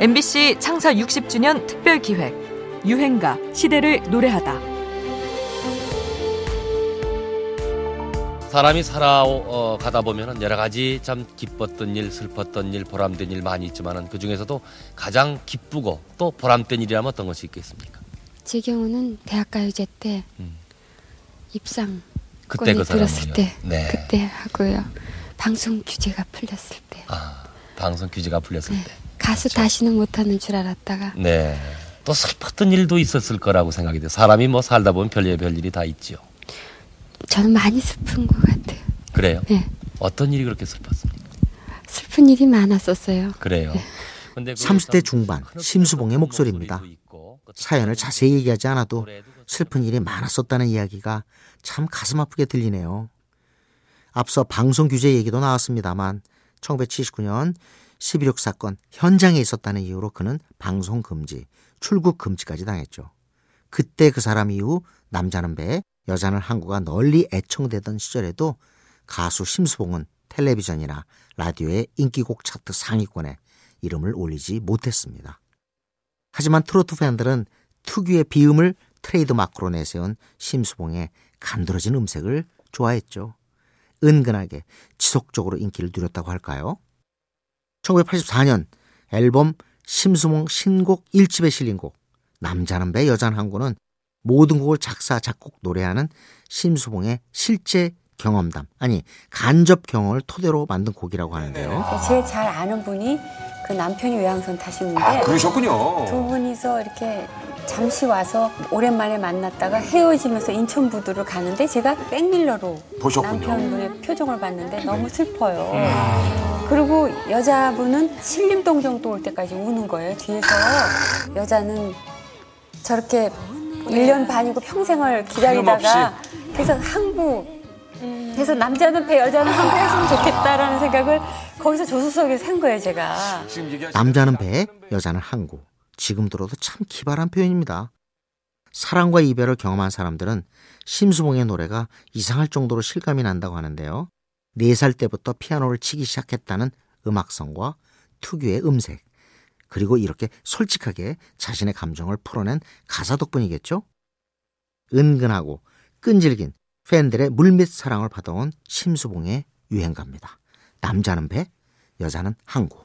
MBC 창사 60주년 특별 기획 유행가 시대를 노래하다. 사람이 살아가다 보면 여러 가지 참 기뻤던 일, 슬펐던 일, 보람된 일 많이 있지만 그 중에서도 가장 기쁘고 또 보람된 일이라면 어떤 것이 있겠습니까? 제 경우는 대학가요제 때 음. 입상 그때 그. 들었을 때 네. 그때 하고요. 방송 규제가 풀렸을 때. 아, 방송 규제가 풀렸을 네. 때. 가수 그렇죠. 다시는 못하는 줄 알았다가 네. 또 슬펐던 일도 있었을 거라고 생각이 돼요. 사람이 뭐 살다 보면 별일 별일이 다 있죠. 저는 많이 슬픈 것 같아요. 그래요? 네. 어떤 일이 그렇게 슬펐습니까? 슬픈 일이 많았었어요. 그래요. 근데 그게 30대 참 중반 큰 심수봉의 목소리입니다. 사연을 자세히 얘기하지 않아도 슬픈 일이 많았었다는 이야기가 참 가슴 아프게 들리네요. 앞서 방송 규제 얘기도 나왔습니다만 1979년 11.6 사건 현장에 있었다는 이유로 그는 방송 금지, 출국 금지까지 당했죠. 그때 그 사람 이후 남자는 배, 여자는 항구가 널리 애청되던 시절에도 가수 심수봉은 텔레비전이나 라디오의 인기곡 차트 상위권에 이름을 올리지 못했습니다. 하지만 트로트 팬들은 특유의 비음을 트레이드 마크로 내세운 심수봉의 간드러진 음색을 좋아했죠. 은근하게 지속적으로 인기를 누렸다고 할까요? 1984년 앨범 심수봉 신곡 1집에 실린 곡 남자는 배 여자는 항구는 모든 곡을 작사 작곡 노래하는 심수봉의 실제 경험담 아니 간접 경험을 토대로 만든 곡이라고 하는데요. 제일 잘 아는 분이 그 남편이 외항선 타시는데 아, 그러셨군요. 두 분이서 이렇게 잠시 와서 오랜만에 만났다가 헤어지면서 인천 부두를 가는데 제가 백밀러로 보셨군요. 네. 남편분의 표정을 봤는데 너무 슬퍼요. 그리고 여자분은 신림동 정도 올 때까지 우는 거예요. 뒤에서 여자는 저렇게 1년 반이고 평생을 기다리다가 그래서 항부 그래서 남자는 배 여자는 항부 했으면 좋겠다라는 생각을 거기서 조수석에서 한 거예요 제가. 남자는 배, 여자는 항구. 지금 들어도 참 기발한 표현입니다. 사랑과 이별을 경험한 사람들은 심수봉의 노래가 이상할 정도로 실감이 난다고 하는데요. 4살 때부터 피아노를 치기 시작했다는 음악성과 특유의 음색, 그리고 이렇게 솔직하게 자신의 감정을 풀어낸 가사 덕분이겠죠? 은근하고 끈질긴 팬들의 물밑 사랑을 받아온 심수봉의 유행가입니다. 남자는 배, 여자는 항구.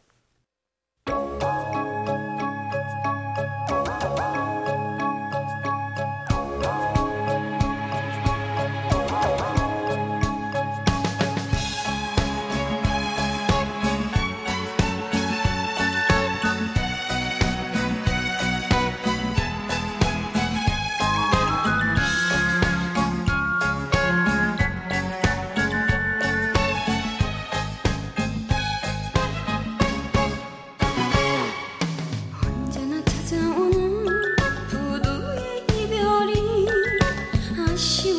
아